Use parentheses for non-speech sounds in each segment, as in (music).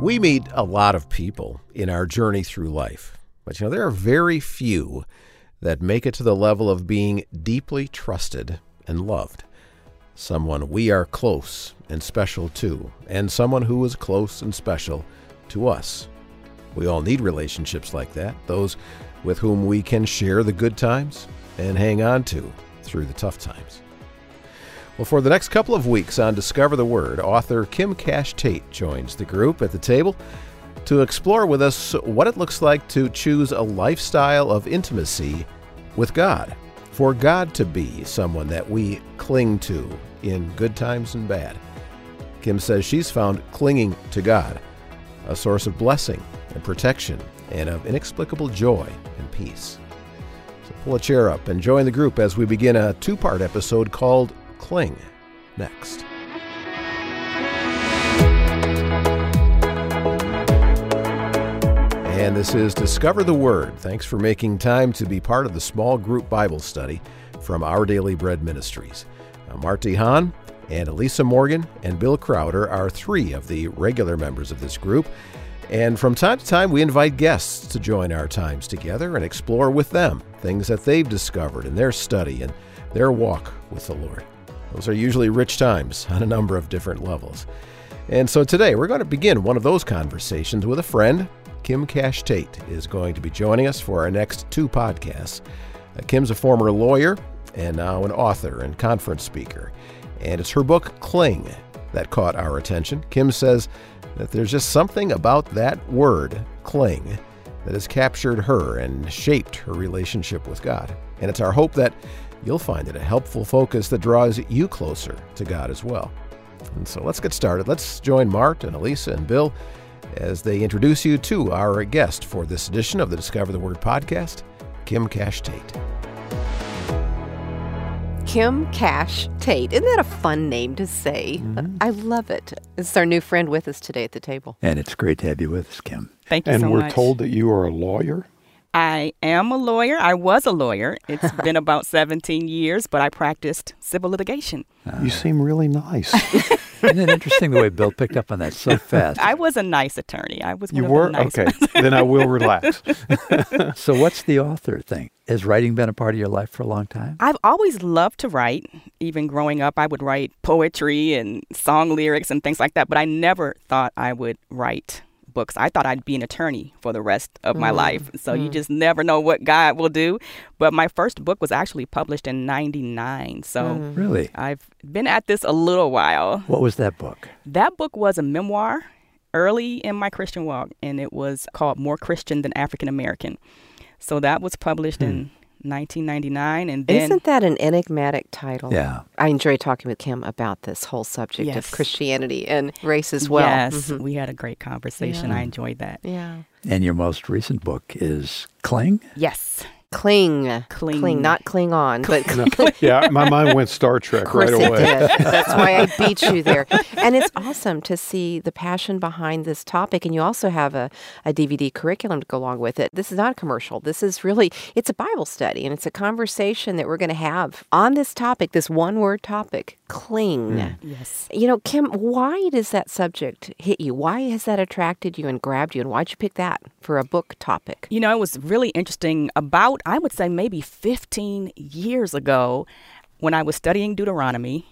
We meet a lot of people in our journey through life, but you know, there are very few that make it to the level of being deeply trusted and loved. Someone we are close and special to, and someone who is close and special to us. We all need relationships like that, those with whom we can share the good times and hang on to through the tough times. Well, for the next couple of weeks on Discover the Word, author Kim Cash Tate joins the group at the table to explore with us what it looks like to choose a lifestyle of intimacy with God, for God to be someone that we cling to in good times and bad. Kim says she's found clinging to God a source of blessing and protection and of inexplicable joy and peace. So pull a chair up and join the group as we begin a two part episode called Cling next. And this is Discover the Word. Thanks for making time to be part of the small group Bible study from Our Daily Bread Ministries. Mart DeHaan and Elisa Morgan and Bill Crowder are three of the regular members of this group. And from time to time, we invite guests to join our times together and explore with them things that they've discovered in their study and their walk with the Lord. Those are usually rich times on a number of different levels. And so today we're going to begin one of those conversations with a friend. Kim Cash Tate is going to be joining us for our next two podcasts. Uh, Kim's a former lawyer and now an author and conference speaker. And it's her book, Cling, that caught our attention. Kim says that there's just something about that word, cling, that has captured her and shaped her relationship with God. And it's our hope that you'll find it a helpful focus that draws you closer to God as well. And so let's get started. Let's join Mart and Elisa and Bill as they introduce you to our guest for this edition of the Discover the Word podcast, Kim Cash Tate. Kim Cash Tate. Isn't that a fun name to say? Mm-hmm. I love it. This is our new friend with us today at the table. And it's great to have you with us, Kim. Thank you and so we're told that you are a lawyer. I am a lawyer. I was a lawyer. It's (laughs) been about 17 years, but I practiced civil litigation. Uh, you seem really nice. (laughs) Isn't it interesting the way Bill picked up on that so (laughs) fast? I was a nice attorney. I was You one were? of the nice okay. ones. then I will relax. so, what's the author thing? Has writing been a part of your life for a long time? I've always loved to write. Even growing up, I would write poetry and song lyrics and things like that, but I never thought I would write books. I thought I'd be an attorney for the rest of my Mm. life. So you Mm. just never know what God will do. But my first book was actually published in 99. So Mm. Really? I've been at this a little while. What was that book? That book was a memoir early in my Christian walk, and it was called More Christian Than African American. So that was published in 1999, and then Isn't that an enigmatic title? Yeah. I enjoy talking with Kim about this whole subject Yes. of Christianity and race as well. Yes, Mhm. we had a great conversation. Yeah. I enjoyed that. Yeah. And your most recent book is Cling? Yes, Cling. Cling. Not cling on, but No. (laughs) Yeah, my mind went Star Trek Of course right it away. did. That's why I (laughs) beat you there. And it's awesome to see the passion behind this topic. And you also have a, a DVD curriculum to go along with it. This is not a commercial. This is really, it's a Bible study and it's a conversation that we're going to have on this topic, this one word topic, cling. Hmm. yes. You know, Kim, why does that subject hit you? Why has that attracted you and grabbed you? And why'd you pick that for a book topic? You know, it was really interesting. About, I would say, maybe 15 years ago, when I was studying Deuteronomy,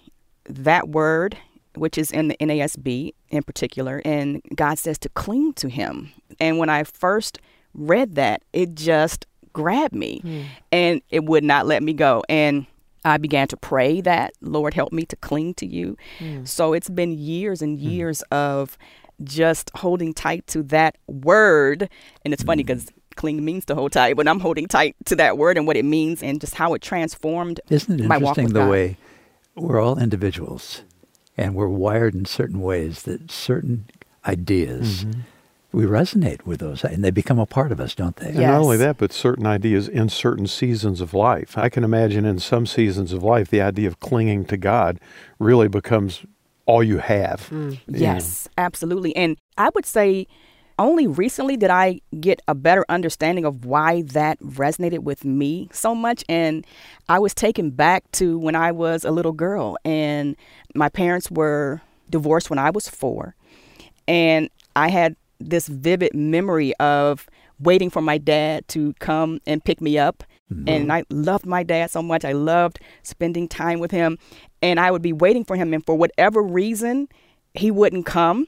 that word, which is in the NASB in particular, and God says to cling to Him. And when I first read that, it just grabbed me hmm. and it would not let me go. And I began to pray that, Lord, help me to cling to you. Hmm. So it's been years and hmm. years of just holding tight to that word. And it's funny because cling means to hold tight, but I'm holding tight to that word and what it means and just how it transformed Isn't it my walk interesting with the God. way we're all individuals and we're wired in certain ways that certain ideas, Mm-hmm. we resonate with those and they become a part of us, don't they? And not only that, but certain ideas in certain seasons of life. I can imagine in some seasons of life, the idea of clinging to God really becomes all you have. Mm. you know. Yes, absolutely. And I would say only recently did I get a better understanding of why that resonated with me so much. And I was taken back to when I was a little girl, and my parents were divorced when I was four. And I had this vivid memory of waiting for my dad to come and pick me up. Mm-hmm. And I loved my dad so much. I loved spending time with him. And I would be waiting for him. And for whatever reason, he wouldn't come.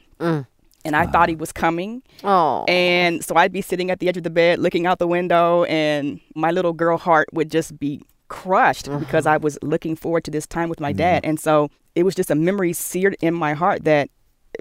And I thought he was coming. Oh. And so I'd be sitting at the edge of the bed looking out the window, and my little girl heart would just be crushed uh-huh. because I was looking forward to this time with my mm-hmm. dad. And so it was just a memory seared in my heart that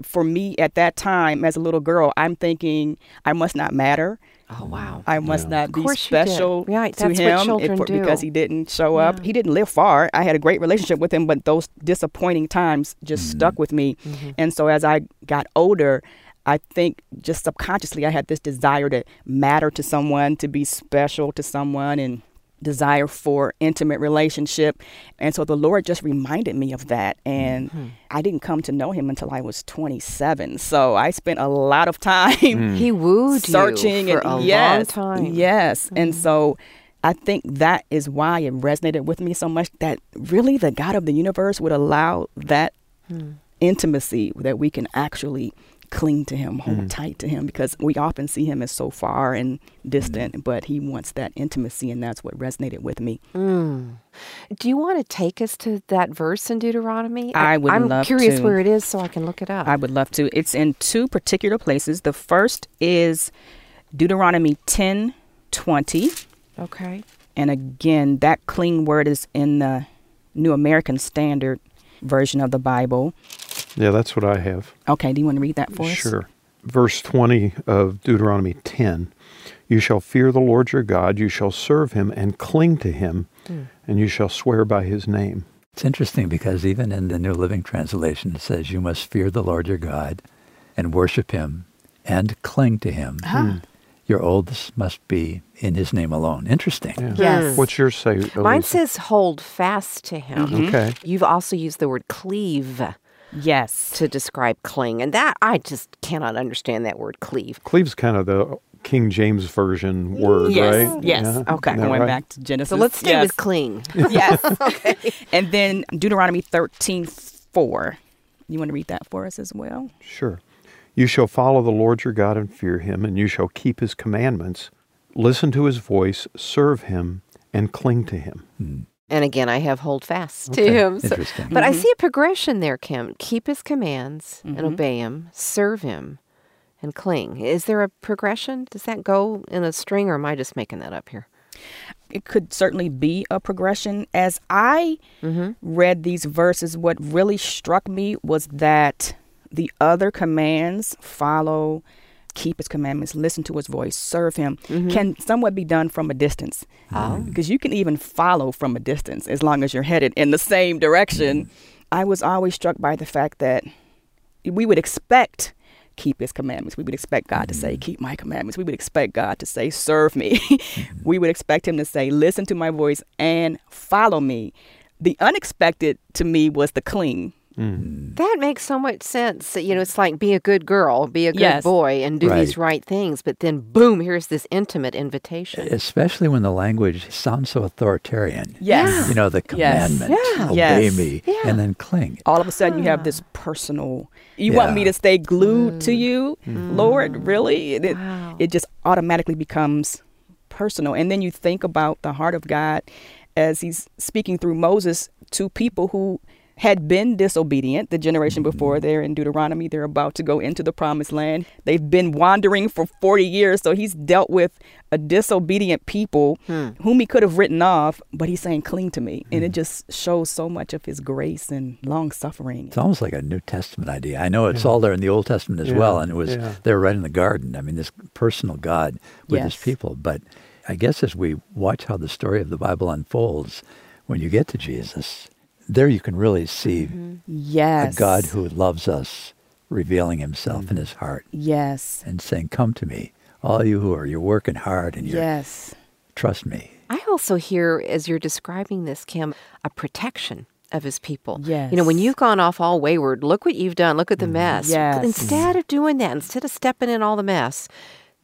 for me at that time as a little girl, I'm thinking I must not matter. Oh wow. I must not be course you did. special Right, to that's what him children for- because he didn't show up. He didn't live far. I had a great relationship with him, but those disappointing times just stuck with me. Mm-hmm. And so as I got older, I think just subconsciously I had this desire to matter to someone, to be special to someone, and desire for intimate relationship. And so the Lord just reminded me of that. And Mm-hmm. I didn't come to know him until I was 27. So I spent a lot of (laughs) time He wooed searching you for and a yes, long time. Mm-hmm. Yes. And so I think that is why it resonated with me so much that really the God of the universe would allow that Hmm. intimacy that we can actually cling to him, hold tight to him because we often see him as so far and distant, but he wants that intimacy and that's what resonated with me. Mm. Do you want to take us to that verse in Deuteronomy? I would I'm love curious to. where it is so I can look it up. I would love to. It's in two particular places. The first is Deuteronomy 10 20. okay. And again, that cling word is in the New American Standard version of the Bible. Yeah, that's what I have. Okay, do you want to read that for us? Sure. Verse 20 of Deuteronomy 10 You shall fear the Lord your God, you shall serve him and cling to him, hmm. and you shall swear by his name. It's interesting because even in the New Living Translation, it says, You must fear the Lord your God and worship him and cling to him. Ah. Hmm. Your oaths must be in his name alone. Interesting. Yeah. Yes. What's your say? Mine says hold fast to him. Mm-hmm. Okay. You've also used the word cleave Yes. to describe cling, and that I just cannot understand that word cleave. Cleave's kind of the King James version word, Yes. right? Yes. Yeah. Okay. Going right? back to Genesis. So let's stay yes. with cling. (laughs) Yes. (laughs) And then Deuteronomy 13 4. You want to read that for us as well? Sure. You shall follow the Lord your God and fear him, and you shall keep his commandments, listen to his voice, serve him, and cling to him. Hmm. And again, I have hold fast to him. So- Interesting. but I mm-hmm. see a progression there, Kim. Keep his commands and mm-hmm. obey him, serve him, and cling. Is there a progression? Does that go in a string, or am I just making that up here? it could certainly be a progression. As I mm-hmm. read these verses, what really struck me was that the other commands follow, keep his commandments, listen to his voice, serve him mm-hmm. can somewhat be done from a distance. Ah. Mm-hmm. Because you can even follow from a distance as long as you're headed in the same direction. Mm-hmm. I was always struck by the fact that we would expect keep his commandments. We would expect God to say, keep my commandments. We would expect God to say, serve me. (laughs) we would expect him to say, listen to my voice and follow me. The unexpected to me was the cling. Mm. That makes so much sense. You know, it's like be a good girl, be a good Yes. boy, and do these Right. right things. But then, boom, here's this intimate invitation. Especially when the language sounds so authoritarian. Yes. You know, the Yes. commandment, Yeah. obey Yes. me, Yeah. and then cling. All of a sudden, you have ah. this personal. You want me to stay glued to mm. you, mm. Lord? Really? It, Wow. it just automatically becomes personal. And then you think about the heart of God as He's speaking through Moses to people who had been disobedient the generation before mm-hmm. they're in Deuteronomy. They're about to go into the promised land. They've been wandering for 40 years. So he's dealt with a disobedient people hmm. whom he could have written off, but he's saying, cling to me. And it hmm. just shows so much of his grace and long suffering. It's almost like a New Testament idea. I know it's all there in the Old Testament as Yeah, well, and it was yeah. there right in the garden. I mean, this personal God with his people. But I guess as we watch how the story of the Bible unfolds, when you get to Jesus, there you can really see mm-hmm. Yes. a God who loves us, revealing himself in his heart Yes. and saying, Come to me, all you who are you're working hard and you're Yes. trust me. I also hear, as you're describing this, Kim, a protection of his people. Yes. You know, when you've gone off all wayward, look what you've done. Look at the mm-hmm. mess. Yes. Instead of doing that, instead of stepping in all the mess,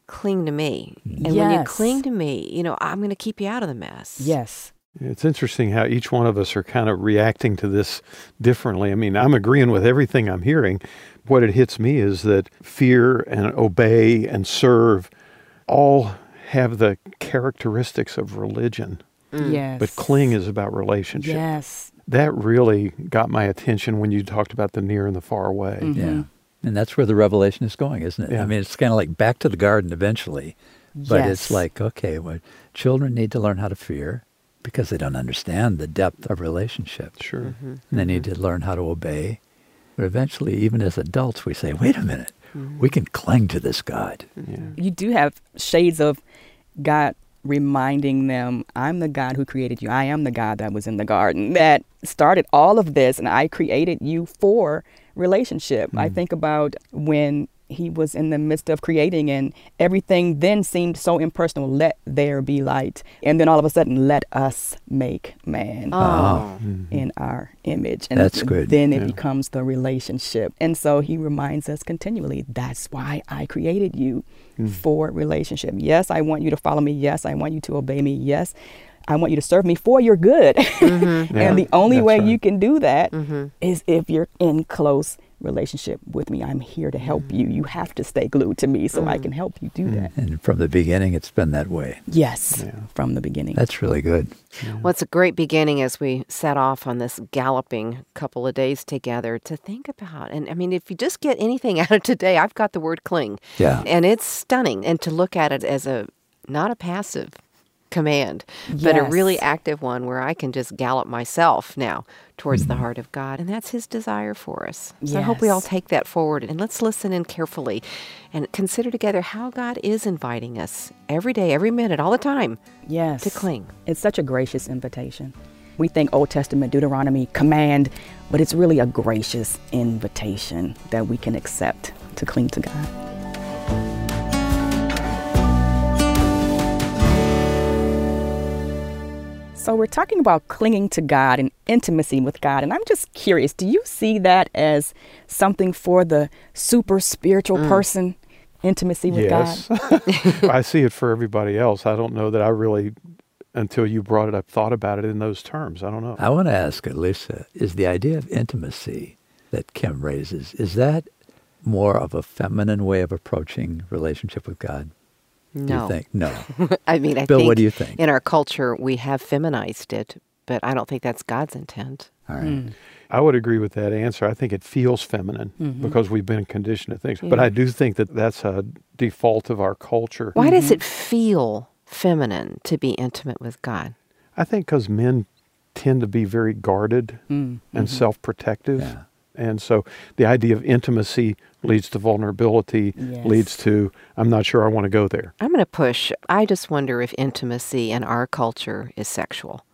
cling to me. And when you cling to me, you know, I'm going to keep you out of the mess. Yes. It's interesting how each one of us are kind of reacting to this differently. I mean, I'm agreeing with everything I'm hearing. What it hits me is that fear and obey and serve all have the characteristics of religion, mm. Yes. but cling is about relationship. Yes. That really got my attention when you talked about the near and the far away. Mm-hmm. Yeah. And that's where the revelation is going, isn't it? Yeah. I mean, it's kind of like back to the garden eventually. But it's like, okay, well, children need to learn how to fear because they don't understand the depth of relationship. Sure. Mm-hmm. And they need mm-hmm. to learn how to obey. But eventually, even as adults, we say, wait a minute, mm-hmm. we can cling to this God. Yeah. you do have shades of God reminding them, I'm the God who created you. I am the God that was in the garden that started all of this, and I created you for relationship. I mm. think about when he was in the midst of creating and everything then seemed so impersonal let there be light and then all of a sudden let us make man Oh. Um, oh. Mm-hmm. in our image. And That's good. Then it Yeah. becomes the relationship. And so he reminds us continually that's why I created you hmm. for relationship. Yes, I want you to follow me. Yes, I want you to obey me. Yes, I want you to serve me for your good. Mm-hmm. (laughs) Yeah, and the only that's way right. you can do that mm-hmm. is if you're in close relationship with me. I'm here to help you. Mm. You have to stay glued to me so I can mm. help you do mm. that. And from the beginning, it's been that way. Yes, Yeah. from the beginning. That's really good. Well, it's a great beginning as we set off on this galloping couple of days together to think about. And I mean, if you just get anything (laughs) out of today, I've got the word cling. Yeah. And it's stunning. And to look at it as a not a passive command, but a really active one where I can just gallop myself now towards Mm-hmm. the heart of God. And that's his desire for us. So I hope we all take that forward and let's listen in carefully and consider together how God is inviting us every day, every minute, all the time yes. to cling. It's such a gracious invitation. We think Old Testament, Deuteronomy, command, but it's really a gracious invitation that we can accept to cling to God. So, we're talking about clinging to God and intimacy with God. And I'm just curious do you see that as something for the super spiritual mm. person? Intimacy with Yes. God? (laughs) I see it for everybody else. I don't know that I really, until you brought it up, thought about it in those terms. I don't know. I want to ask Lisa, is the idea of intimacy that Kim raises, is that more of a feminine way of approaching relationship with God? Do No. you think? No. (laughs) I mean, I Bill, think what do you think? in our culture we have feminized it, but I don't think that's God's intent. All hmm. right. I would agree with that answer. I think it feels feminine mm-hmm. because we've been conditioned to things. But I do think that that's a default of our culture. Why does mm-hmm. it feel feminine to be intimate with God? I think because men tend to be very guarded mm. and mm-hmm. self protective. Yeah. And so the idea of intimacy leads to vulnerability, Yes. leads to, I'm not sure I want to go there. I'm going to push. I just wonder if intimacy in our culture is sexual.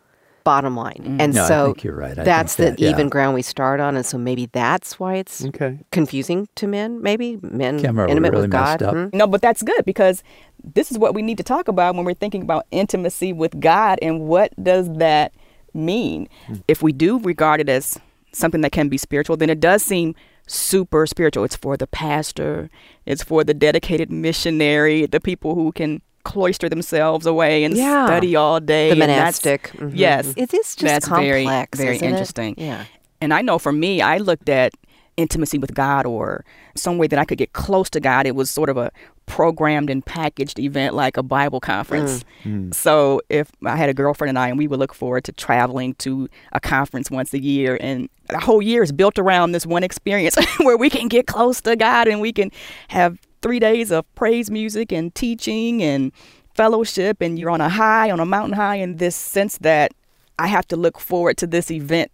Bottom line. And No, I so think you're right. I that's think the that- even yeah. ground we start on. And so maybe that's why it's Okay. confusing to men. Maybe men Kim, are we intimate really with God. messed up? Hmm? No, but that's good because this is what we need to talk about when we're thinking about intimacy with God and what does that mean? If we do regard it as something that can be spiritual, then it does seem super spiritual. It's for the pastor, it's for the dedicated missionary, the people who can cloister themselves away and Yeah. study all day. The monastic. Mhm. Yes. It is just that's very, complex. very it? interesting. Yeah. And I know for me, I looked at intimacy with God or some way that I could get close to God. It was sort of a programmed and packaged event like a Bible conference. Mm. Mm. So if I had a girlfriend and I, and we would look forward to traveling to a conference once a year, and the whole year is built around this one experience (laughs) where we can get close to God and we can have three days of praise music and teaching and fellowship, and you're on a high, on a mountain high, in this sense that I have to look forward to this event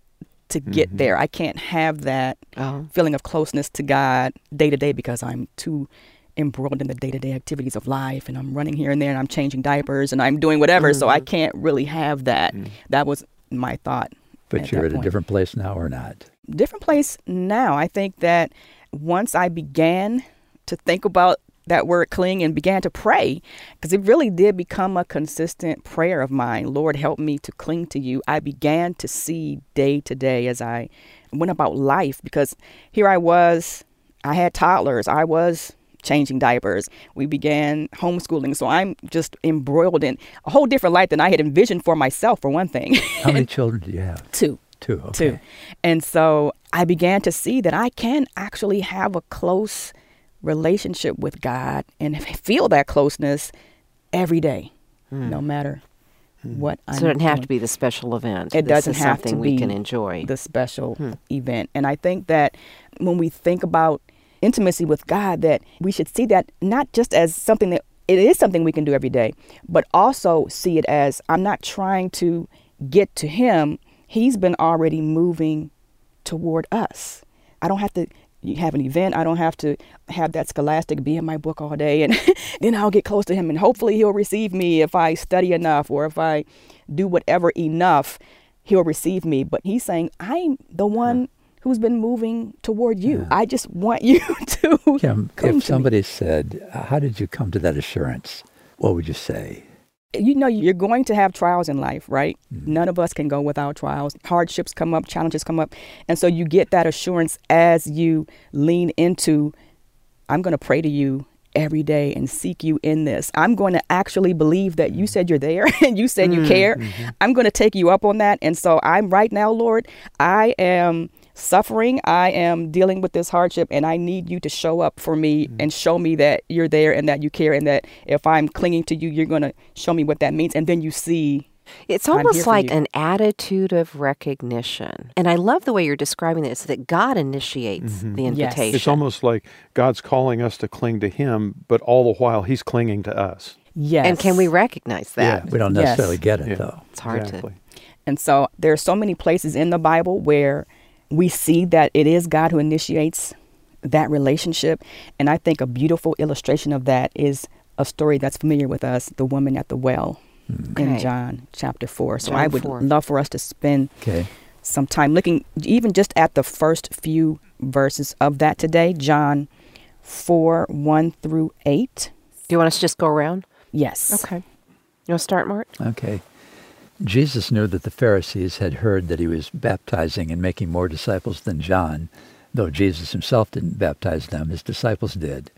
to get mm-hmm. there. I can't have that Oh. feeling of closeness to God day to day because I'm too embroiled in the day to day activities of life and I'm running here and there and I'm changing diapers and I'm doing whatever. So I mm-hmm. can't really have that. Mm. That was my thought. But at you're at a different place now or not? different place now. I think that once I began to think about that word cling and began to pray, because it really did become a consistent prayer of mine. Lord, help me to cling to you. I began to see day to day as I went about life because here I was, I had toddlers, I was changing diapers. We began homeschooling. So I'm just embroiled in a whole different life than I had envisioned for myself, for one thing. How many (laughs) children do you have? Two. Two. Okay. Two. And so I began to see that I can actually have a close relationship with God and feel that closeness every day, hmm. no matter hmm. what I'm So it doesn't have to be the special event. It This doesn't is have to something we can enjoy. the special hmm. event. And I think that when we think about intimacy with God, that we should see that not just as something that it is something we can do every day, but also see it as I'm not trying to get to Him. He's been already moving toward us. I don't have to have an event. I don't have to have that scholastic be in my book all day and (laughs) then I'll get close to him and hopefully he'll receive me if I study enough or if I do whatever enough, he'll receive me. But he's saying, I'm the one who's been moving toward you. I just want you (laughs) to Kim, me." if somebody said, How did you come to that assurance? What would you say? you know you're going to have trials in life right? Mm-hmm. None of us can go without trials. Hardships come up challenges come up. And so you get that assurance as you lean into i'm going to pray to you every day and seek you in this. I'm going to actually believe that you mm-hmm. said you're there (laughs) and you said you care. Mm-hmm. I'm going to take you up on that. And so i'm right now lord i am suffering i am dealing with this hardship and i need you to show up for me mm-hmm. and show me that you're there and that you care and that if i'm clinging to you you're going to show me what that means and then you see It's almost like an attitude of recognition. And I love the way you're describing this that God initiates mm-hmm. the Yes. invitation. It's almost like God's calling us to cling to Him, but all the while He's clinging to us. yes And can we recognize that? Yeah. We don't Yes. necessarily get it, Yeah. though. It's hard exactly. And so there are so many places in the Bible where we see that it is God who initiates that relationship. And I think a beautiful illustration of that is a story that's familiar with us the woman at the well in John chapter 4. So John I would 4. love for us to spend Okay. some time looking even just at the first few verses of that today John 4 1 through 8. Do you want us to just go around? Yes. Okay. You want to start, Mart? Okay. Jesus knew that the Pharisees had heard that he was baptizing and making more disciples than John, though Jesus himself didn't baptize them, his disciples did.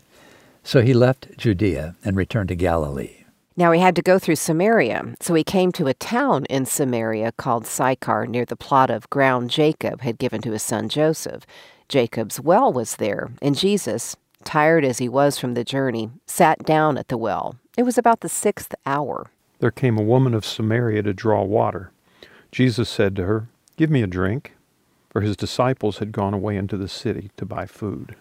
So he left Judea and returned to Galilee. Now he had to go through Samaria, so he came to a town in Samaria called Sychar near the plot of ground Jacob had given to his son Joseph. Jacob's well was there, and Jesus, tired as he was from the journey, sat down at the well. It was about the sixth hour. There came a woman of Samaria to draw water. Jesus said to her, Give me a drink, for his disciples had gone away into the city to buy food.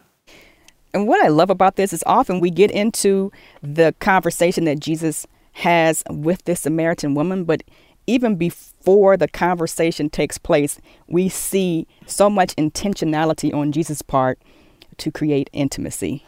And what I love about this is often we get into the conversation that Jesus has with this Samaritan woman, but even before the conversation takes place, we see so much intentionality on Jesus' part to create intimacy,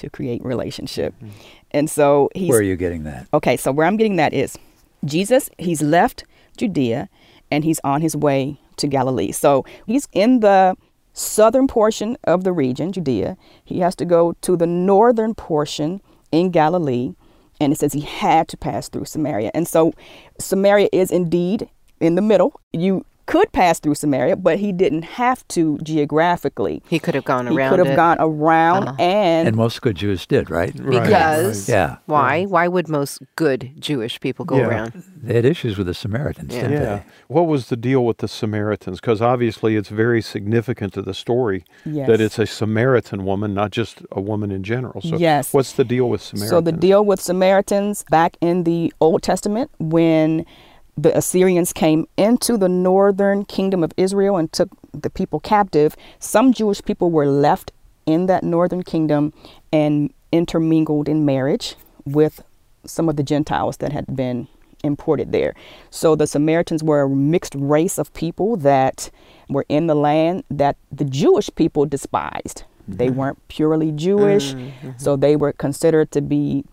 to create relationship. Mm-hmm. And so he's Where are you getting that? Okay, so where I'm getting that is Jesus, he's left Judea and he's on his way to Galilee. So he's in the southern portion of the region, Judea. He has to go to the northern portion in Galilee. And it says he had to pass through Samaria. And so Samaria is indeed in the middle. You could pass through Samaria, but he didn't have to geographically. He could have gone He around could have it. gone around Uh-huh. and, And most good Jews did, right? Right, Because Yeah. why? Why would most good Jewish people go Yeah. around? They had issues with the Samaritans, Yeah. didn't Yeah. they? What was the deal with the Samaritans? Because obviously it's very significant to the story Yes. that it's a Samaritan woman, not just a woman in general. So Yes. what's the deal with Samaritans? So the deal with Samaritans back in the Old Testament when the Assyrians came into the northern kingdom of Israel and took the people captive, some Jewish people were left in that northern kingdom and intermingled in marriage with some of the Gentiles that had been imported there. So the Samaritans were a mixed race of people that were in the land that the Jewish people despised. They mm-hmm. weren't purely Jewish, mm-hmm. so they were considered to be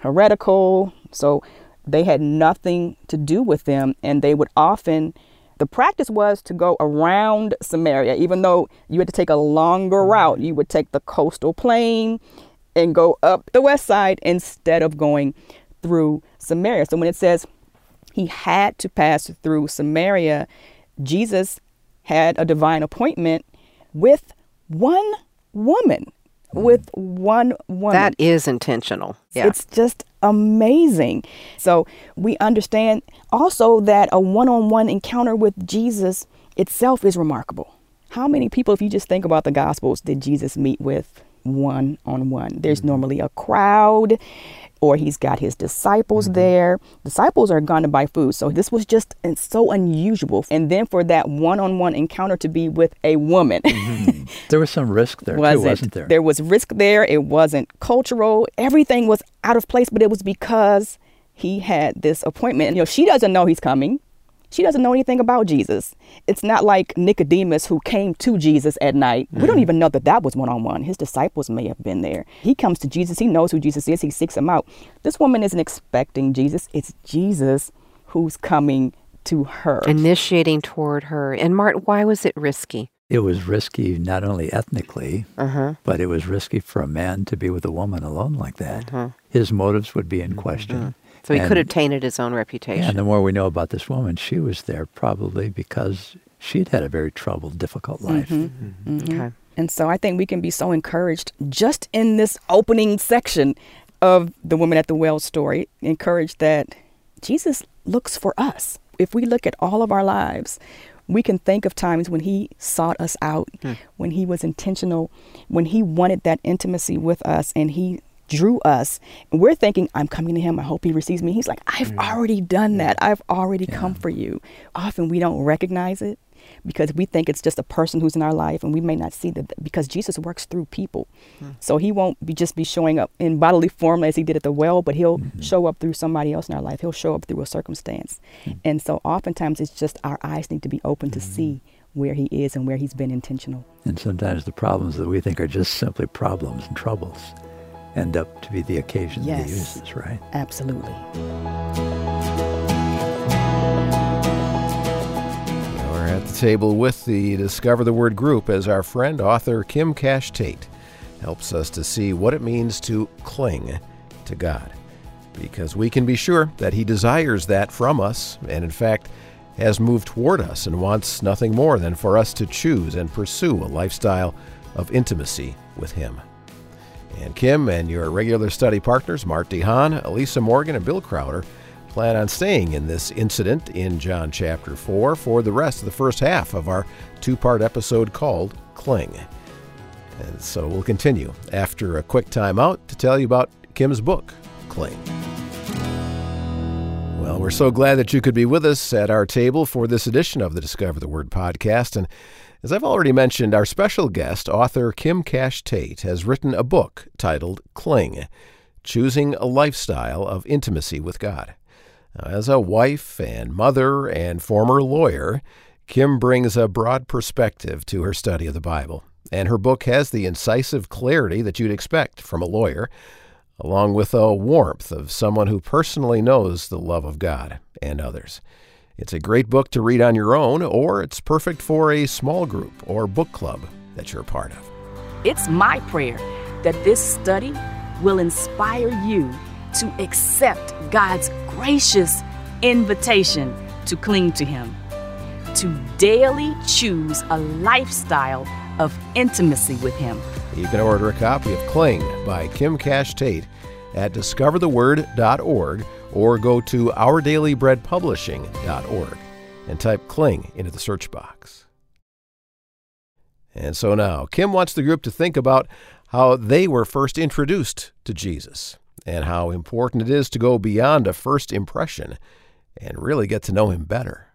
heretical. So they had nothing to do with them, and they would often. The practice was to go around Samaria, even though you had to take a longer mm-hmm. route. You would take the coastal plain and go up the west side instead of going through Samaria. So when it says he had to pass through Samaria, Jesus had a divine appointment with one woman. With one woman. That is intentional. Yeah. It's just amazing. So we understand also that a one on one encounter with Jesus itself is remarkable. How many people, if you just think about the Gospels, did Jesus meet with one on one? There's Mm-hmm. normally a crowd, or he's got his disciples Mm-hmm. there. Disciples are gone to buy food. So this was just so unusual. And then for that one on one encounter to be with a woman. There was some risk there, wasn't, too, wasn't there? There was risk there. It wasn't cultural. Everything was out of place, but it was because he had this appointment. You know, she doesn't know he's coming. She doesn't know anything about Jesus. It's not like Nicodemus who came to Jesus at night. We don't even know that that was one on one. His disciples may have been there. He comes to Jesus. He knows who Jesus is. He seeks him out. This woman isn't expecting Jesus. It's Jesus who's coming to her. Initiating toward her. And Mart, why was it risky? it was risky not only ethnically, Uh-huh. but it was risky for a man to be with a woman alone like that. Uh-huh. His motives would be in question. So he And- could have tainted his own reputation. And the more we know about this woman, she was there probably because she'd had a very troubled, difficult life. Mm-hmm. Okay. And so I think we can be so encouraged just in this opening section of the woman at the well story, encouraged that Jesus looks for us. If we look at all of our lives, we can think of times when he sought us out, when he was intentional, when he wanted that intimacy with us and he drew us. And we're thinking, I'm coming to him. I hope he receives me. He's like, I've already done that. I've already come for you. Often we don't recognize it because we think it's just a person who's in our life and we may not see that because Jesus works through people. Hmm. So he won't be just be showing up in bodily form as he did at the well, but he'll mm-hmm. show up through somebody else in our life. He'll show up through a circumstance. Hmm. And so oftentimes it's just our eyes need to be open to see mm-hmm. where he is and where he's been intentional. And sometimes the problems that we think are just simply problems and troubles end up to be the occasion that Yes. he uses, right? Absolutely. We're at the table with the Discover the Word group as our friend, author Kim Cash Tate, helps us to see what it means to cling to God. Because we can be sure that He desires that from us, and in fact, has moved toward us and wants nothing more than for us to choose and pursue a lifestyle of intimacy with Him. And Kim and your regular study partners, Mart DeHaan, Elisa Morgan, and Bill Crowder, plan on staying in this incident in John chapter 4 for the rest of the first half of our two part episode called Cling. And so we'll continue after a quick timeout to tell you about Kim's book, Cling. Well, we're so glad that you could be with us at our table for this edition of the Discover the Word podcast. And as I've already mentioned, our special guest, author Kim Cash Tate, has written a book titled Cling Choosing a Lifestyle of Intimacy with God. As a wife and mother and former lawyer, Kim brings a broad perspective to her study of the Bible. And her book has the incisive clarity that you'd expect from a lawyer, along with a warmth of someone who personally knows the love of God and others. It's a great book to read on your own, or it's perfect for a small group or book club that you're a part of. It's my prayer that this study will inspire you to accept God's gracious invitation to cling to Him, to daily choose a lifestyle of intimacy with Him. You can order a copy of Cling by Kim Cash Tate at discovertheword.org or go to ourdailybreadpublishing.org and type Cling into the search box. And so now, Kim wants the group to think about how they were first introduced to Jesus and how important it is to go beyond a first impression and really get to know him better.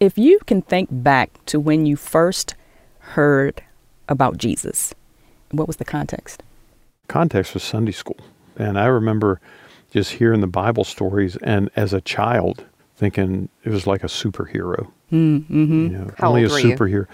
If you can think back to when you first heard about Jesus, what was the context? Context was Sunday school. And I remember just hearing the Bible stories and as a child thinking it was like a superhero. Mm-hmm. You know, How only old a were you? superhero.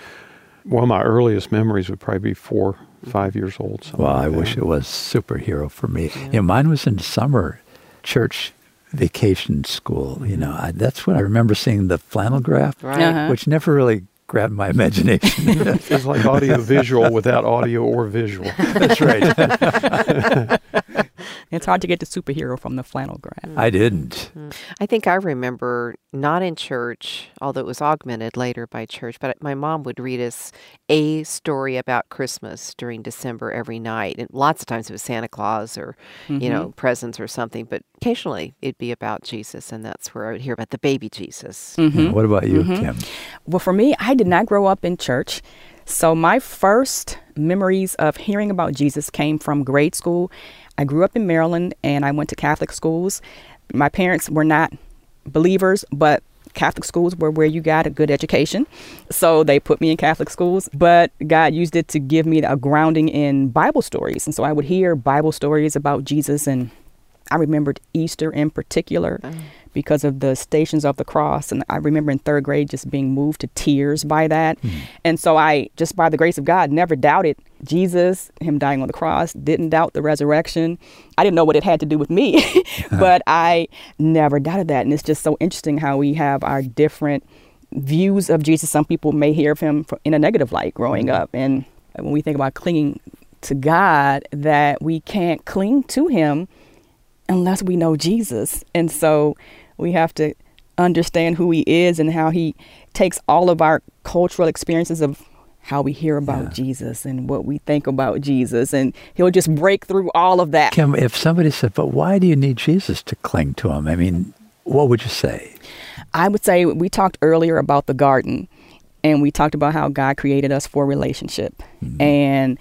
Well, my earliest memories would probably be four, five years old. something Well, I like wish it was superhero for me. You know, mine was in summer church vacation school. You know, I, that's when I remember seeing the flannel graph, Right. Uh-huh. which never really grabbed my imagination. (laughs) It's like audio visual without audio or visual. (laughs) that's right. (laughs) (laughs) It's hard to get the superhero from the flannel graph. I didn't. Mm-hmm. I think I remember not in church, although it was augmented later by church, but my mom would read us a story about Christmas during December every night. And lots of times it was Santa Claus or, you know, mm-hmm. presents or something, but occasionally it'd be about Jesus. And that's where I would hear about the baby Jesus. Yeah, What about you, Kim? Well, for me, I did not grow up in church. So my first memories of hearing about Jesus came from grade school. I grew up in Maryland and I went to Catholic schools. My parents were not believers, but Catholic schools were where you got a good education. So they put me in Catholic schools, but God used it to give me a grounding in Bible stories. And so I would hear Bible stories about Jesus and I remembered Easter in particular mm. because of the stations of the cross. And I remember in third grade just being moved to tears by that. Mm. And so I, just by the grace of God, never doubted Jesus, him dying on the cross, didn't doubt the resurrection. I didn't know what it had to do with me, (laughs) but (laughs) I never doubted that. And it's just so interesting how we have our different views of Jesus. Some people may hear of him in a negative light growing mm-hmm. up. And when we think about clinging to God, that we can't cling to him unless we know Jesus. And so we have to understand who he is and how he takes all of our cultural experiences of how we hear about Yeah. Jesus and what we think about Jesus and he'll just break through all of that. Kim, if somebody said, but why do you need Jesus to cling to him? I mean, what would you say? I would say we talked earlier about the garden and we talked about how God created us for relationship. Mm-hmm. And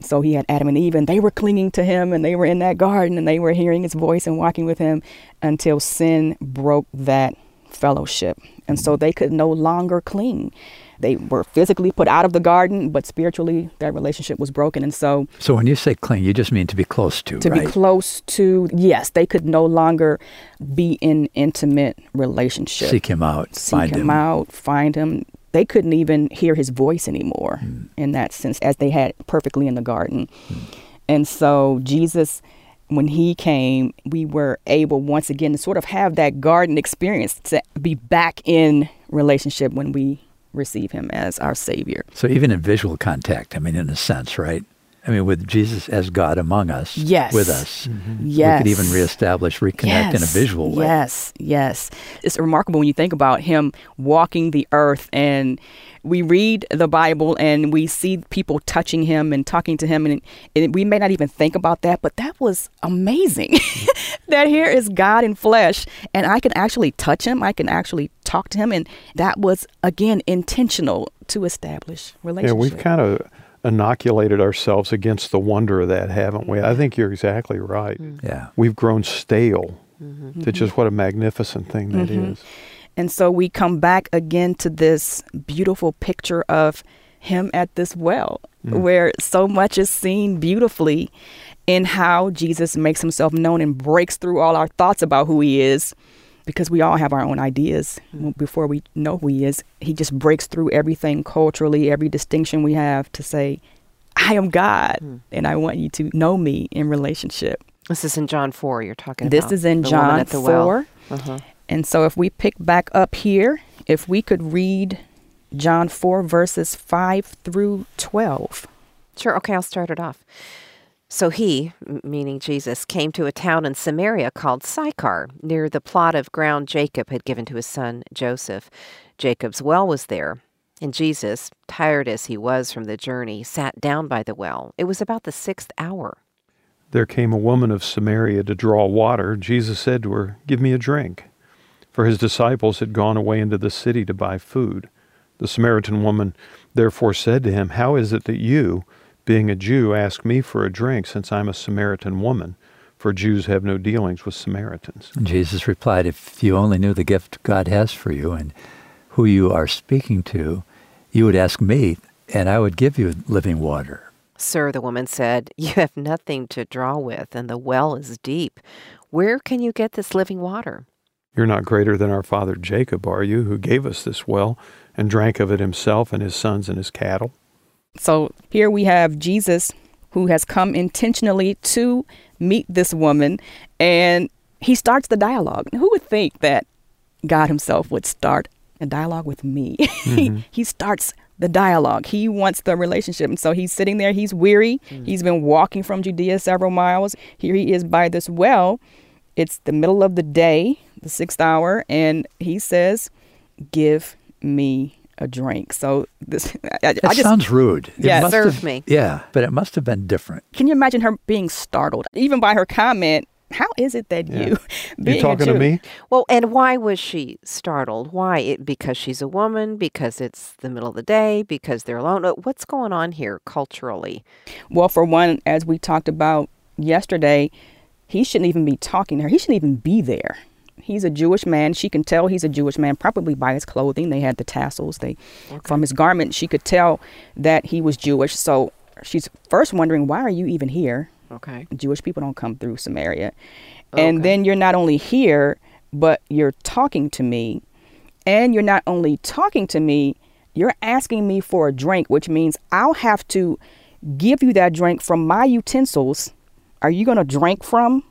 so he had Adam and Eve and they were clinging to him and they were in that garden and they were hearing his voice and walking with him until sin broke that fellowship. And so mm-hmm. they could no longer cling. They were physically put out of the garden, but spiritually that relationship was broken. And so So when you say cling, you just mean to be close to, to right? be close to, yes, they could no longer be in intimate relationship Seek him out, seek find him, him. out, find him. They couldn't even hear his voice anymore hmm. in that sense, as they had perfectly in the garden. And so, Jesus, when he came, we were able once again to sort of have that garden experience to be back in relationship when we receive him as our Savior. So even in visual contact, I mean, in a sense, right? I mean, with Jesus as God among us, Yes. with us, Yes. we could even reestablish, reconnect in a visual way. Yes, yes. It's remarkable when you think about him walking the earth and we read the Bible and we see people touching him and talking to him and, and we may not even think about that, but that was amazing. (laughs) that here is God in flesh and I can actually touch him, I can actually talk to him and that was again intentional to establish relationship. Yeah, we've kind of inoculated ourselves against the wonder of that, haven't we? I think you're exactly right. Mm-hmm. Yeah. We've grown stale mm-hmm. to just what a magnificent thing that mm-hmm. is. And so we come back again to this beautiful picture of him at this well, mm. where so much is seen beautifully in how Jesus makes himself known and breaks through all our thoughts about who he is. Because we all have our own ideas before we know who he is. He just breaks through everything culturally, every distinction we have to say, I am God, and I want you to know me in relationship. This is in John 4 you're talking This about. is in John at the well. 4. Uh-huh. And so if we pick back up here, if we could read John 4, verses 5 through 12. Sure. Okay, I'll start it off. So he, meaning Jesus, came to a town in Samaria called Sychar, near the plot of ground Jacob had given to his son Joseph. Jacob's well was there. And Jesus, tired as he was from the journey, sat down by the well. It was about the sixth hour. There came a woman of Samaria to draw water. Jesus said to her, Give me a drink. For his disciples had gone away into the city to buy food. The Samaritan woman therefore said to him, How is it that you, being a Jew, ask me for a drink, since I'm a Samaritan woman? For Jews have no dealings with Samaritans. And Jesus replied, If you only knew the gift God has for you and who you are speaking to, you would ask me, and I would give you living water. Sir, the woman said, You have nothing to draw with, and the well is deep. Where can you get this living water? You're not greater than our father Jacob, are you, who gave us this well and drank of it himself and his sons and his cattle? So here we have Jesus who has come intentionally to meet this woman and he starts the dialogue. Who would think that God himself would start a dialogue with me? (laughs) he, he starts the dialogue. He wants the relationship. And so he's sitting there, he's weary. Mm. He's been walking from Judea several miles. Here he is by this well. It's the middle of the day, the sixth hour, and he says, Give me a drink. So this (laughs) I, that I just, sounds rude. Yeah, serve me. Yeah, but it must have been different. Can you imagine her being startled, even by her comment? How is it that yeah. you (laughs) you talking to me? Well, and why was she startled? Why? It, because she's a woman? Because it's the middle of the day? Because they're alone? Uh, what's going on here culturally? Well, for one, as we talked about yesterday, he shouldn't even be talking to her. He shouldn't even be there. He's a Jewish man. She can tell he's a Jewish man probably by his clothing. They had the tassels. They okay. from his garment she could tell that he was Jewish. So she's first wondering, why are you even here? Okay. Jewish people don't come through Samaria. Okay. And then you're not only here, but you're talking to me. And you're not only talking to me, you're asking me for a drink, which means I'll have to give you that drink from my utensils. Are you going to drink from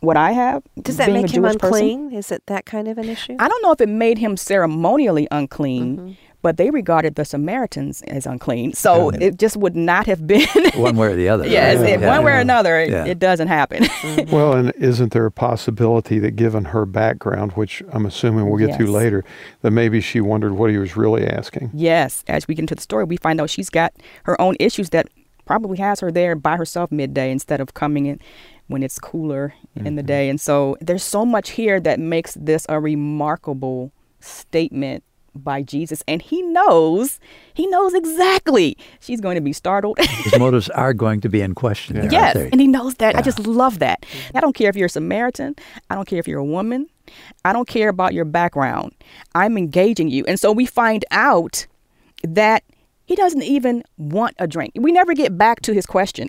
what I have? Does that make him unclean? Person? Is it that kind of an issue? I don't know if it made him ceremonially unclean. Mm-hmm but they regarded the Samaritans as unclean. So yeah. it just would not have been (laughs) one way or the other. yes, right? yeah. one way or another, yeah. it doesn't happen. Mm-hmm. (laughs) well, and isn't there a possibility that given her background, which I'm assuming we'll get yes. to later, that maybe she wondered what he was really asking? Yes. As we get into the story, we find out she's got her own issues that probably has her there by herself midday instead of coming in when it's cooler mm-hmm. in the mm-hmm. day. And so there's so much here that makes this a remarkable statement by Jesus, and he knows, he knows exactly she's going to be startled. (laughs) His motives are going to be in question. There, yes, and he knows that. Yeah. I just love that. I don't care if you're a Samaritan. I don't care if you're a woman. I don't care about your background. I'm engaging you, and so we find out that he doesn't even want a drink. We never get back to his question.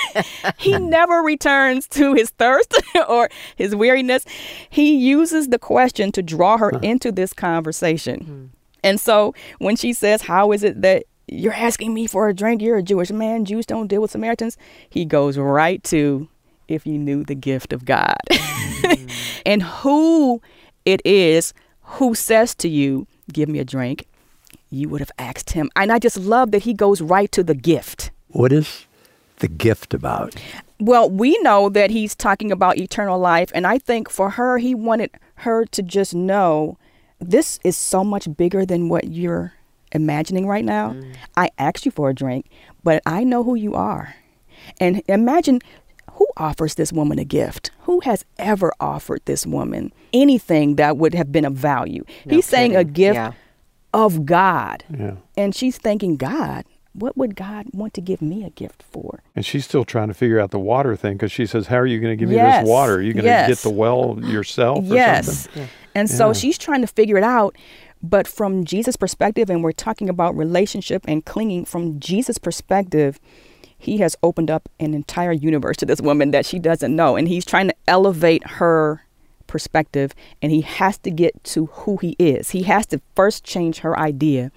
(laughs) he (laughs) never returns to his thirst (laughs) or his weariness. He uses the question to draw her into this conversation. Hmm. And so when she says, How is it that you're asking me for a drink? You're a Jewish man. Jews don't deal with Samaritans. He goes right to, If you knew the gift of God. Hmm. and who it is who says to you, Give me a drink you would have asked him. And I just love that he goes right to the gift. What is the gift about? Well, we know that he's talking about eternal life. And I think for her, he wanted her to just know this is so much bigger than what you're imagining right now. Mm. I asked you for a drink, but I know who you are. And imagine who offers this woman a gift? Who has ever offered this woman anything that would have been of value? No He's kidding. saying a gift yeah of God. Yeah. And she's thanking God, what would God want to give me a gift for? And she's still trying to figure out the water thing because she says, How are you going to give me this water? Are you going to yes. get the well yourself? yes. Yeah. And yeah. so she's trying to figure it out. But from Jesus' perspective, and we're talking about relationship and clinging, from Jesus' perspective, he has opened up an entire universe to this woman that she doesn't know. And he's trying to elevate her perspective and he has to get to who he is. He has to first change her idea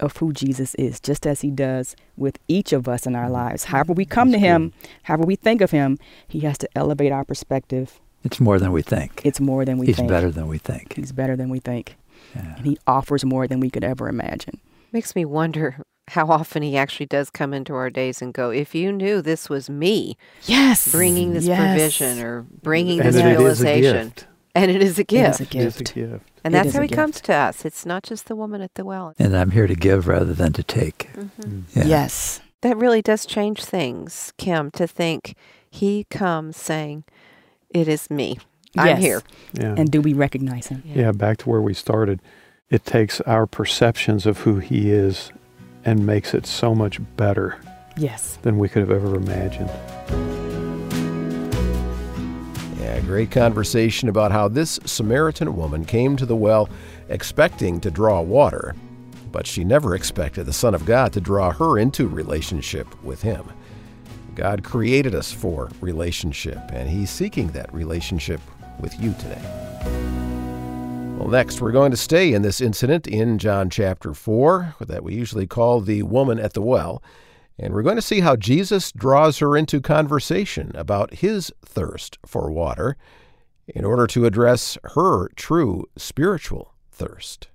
of who Jesus is, just as he does with each of us in our mm-hmm. lives. However, we come That's to him, good. however, we think of him, he has to elevate our perspective. It's more than we think. It's more than we He's think. He's better than we think. He's better than we think. Yeah. And he offers more than we could ever imagine. Makes me wonder how often he actually does come into our days and go, if you knew this was me, yes, bringing this yes. provision or bringing and this realization. And it is a gift. It is a gift. It is a gift. And that's how he comes to us. It's not just the woman at the well. And I'm here to give rather than to take. Mm-hmm. Mm. Yeah. Yes. That really does change things, Kim, to think he comes saying, It is me. I'm yes. here. Yeah. And do we recognize him? Yeah. yeah, back to where we started. It takes our perceptions of who he is and makes it so much better. Yes. Than we could have ever imagined. Yeah, great conversation about how this Samaritan woman came to the well expecting to draw water, but she never expected the Son of God to draw her into relationship with Him. God created us for relationship, and He's seeking that relationship with you today. Well, next, we're going to stay in this incident in John chapter 4 that we usually call the woman at the well. And we're going to see how Jesus draws her into conversation about his thirst for water in order to address her true spiritual thirst.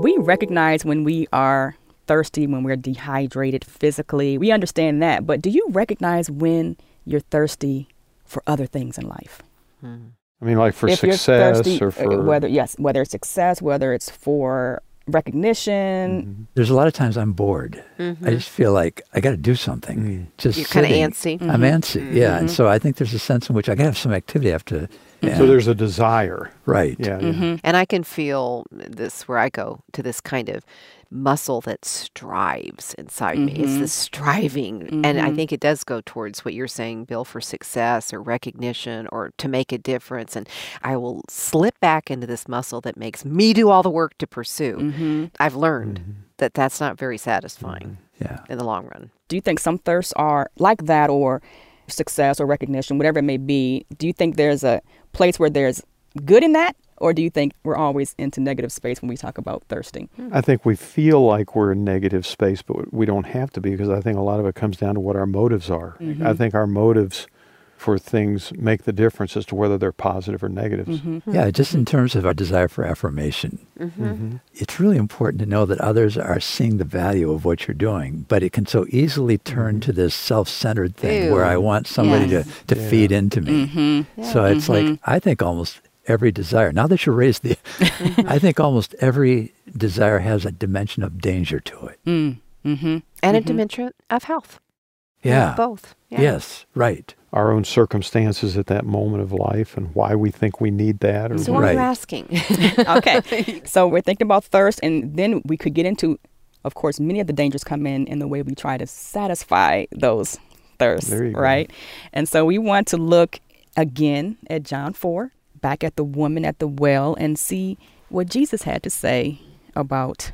We recognize when we are thirsty, when we're dehydrated physically. We understand that. But do you recognize when you're thirsty for other things in life? Hmm. I mean, like for if success thirsty, or uh, for whether yes, whether it's success, whether it's for recognition. Mm-hmm. There's a lot of times I'm bored. I mm-hmm. just feel like I got to do something. Mm. Just You're kind of sitting. antsy. I'm mm-hmm. antsy, yeah. And so I think there's a sense in which I got to have some activity. I have to. Yeah. So there's a desire. right. Yeah. Mm-hmm. yeah. And I can feel this where I go to this kind of muscle that strives inside me. It's the mm-hmm. striving. And I mm-hmm. think it does go towards what you're saying, Bill, for success or recognition or to make a difference. And I will slip back into this muscle that makes me do all the work to pursue. Mm-hmm. I've learned that that's not very satisfying Yeah. in the long run. Do you think some thirsts are like that or success or recognition, whatever it may be? Do you think there's a place where there's good in that? Or do you think we're always into negative space when we talk about thirsting? I think we feel like we're in negative space, but we don't have to be because I think a lot of it comes down to what our motives are. Mm-hmm. I think our motives for things make the difference as to whether they're positive or negatives. Mm-hmm. Yeah, just in terms of our desire for affirmation, it's really important to know that others are seeing the value of what you're doing, but it can so easily turn to this self centered thing where I want somebody Yes. to, to feed into me. Mm-hmm. So it's like, I think almost every desire, now that you raised the, (laughs) I think almost every desire has a dimension of danger to it. Mm-hmm. And a dimension of health. Yeah. Both. Yeah. Yes, right. Our own circumstances at that moment of life and why we think we need that. Or So what- what are you asking? (laughs) okay. (laughs) So we're thinking about thirst, and then we could get into, of course, many of the dangers come in in the way we try to satisfy those thirsts, There you go. right? And so we want to look again at John 4, back at the woman at the well, and see what Jesus had to say about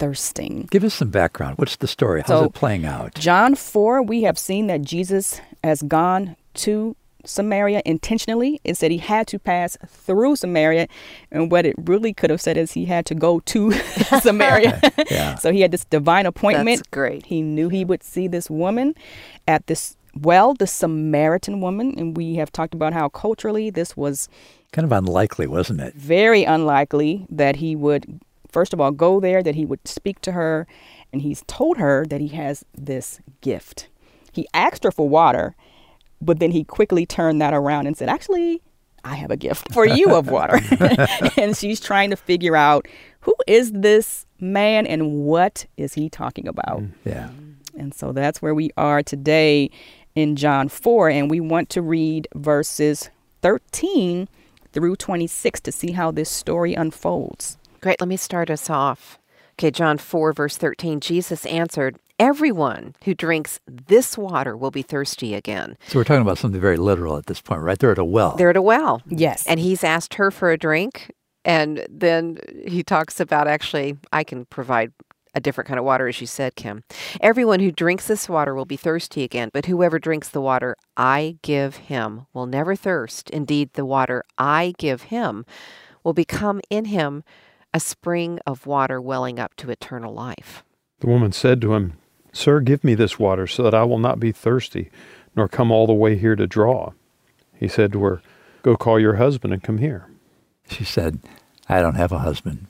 thirsting. Give us some background. What's the story? How's So- it playing out? John 4, we have seen that Jesus has gone to Samaria intentionally. It said he had to pass through Samaria. And what it really could have said is he had to go to (laughs) Samaria. Yeah. so he had this divine appointment. That's great. He knew he would see this woman at this well, the Samaritan woman. And we have talked about how culturally this was Kind of unlikely, wasn't it? very unlikely that he would, first of all, go there, that he would speak to her. And he's told her that he has this gift. He asked her for water, but then he quickly turned that around and said, Actually, I have a gift for you of water. (laughs) and she's trying to figure out who is this man and what is he talking about? Mm, yeah. And so that's where we are today in John 4. And we want to read verses 13 through 26 to see how this story unfolds. Great. Let me start us off. Okay, John 4, verse 13. Jesus answered, Everyone who drinks this water will be thirsty again. So we're talking about something very literal at this point, right? They're at a well. They're at a well. Yes. And he's asked her for a drink. And then he talks about actually, I can provide a different kind of water, as you said, Kim. Everyone who drinks this water will be thirsty again, but whoever drinks the water I give him will never thirst. Indeed, the water I give him will become in him a spring of water welling up to eternal life. The woman said to him, Sir, give me this water so that I will not be thirsty, nor come all the way here to draw. He said to her, Go call your husband and come here. She said, I don't have a husband.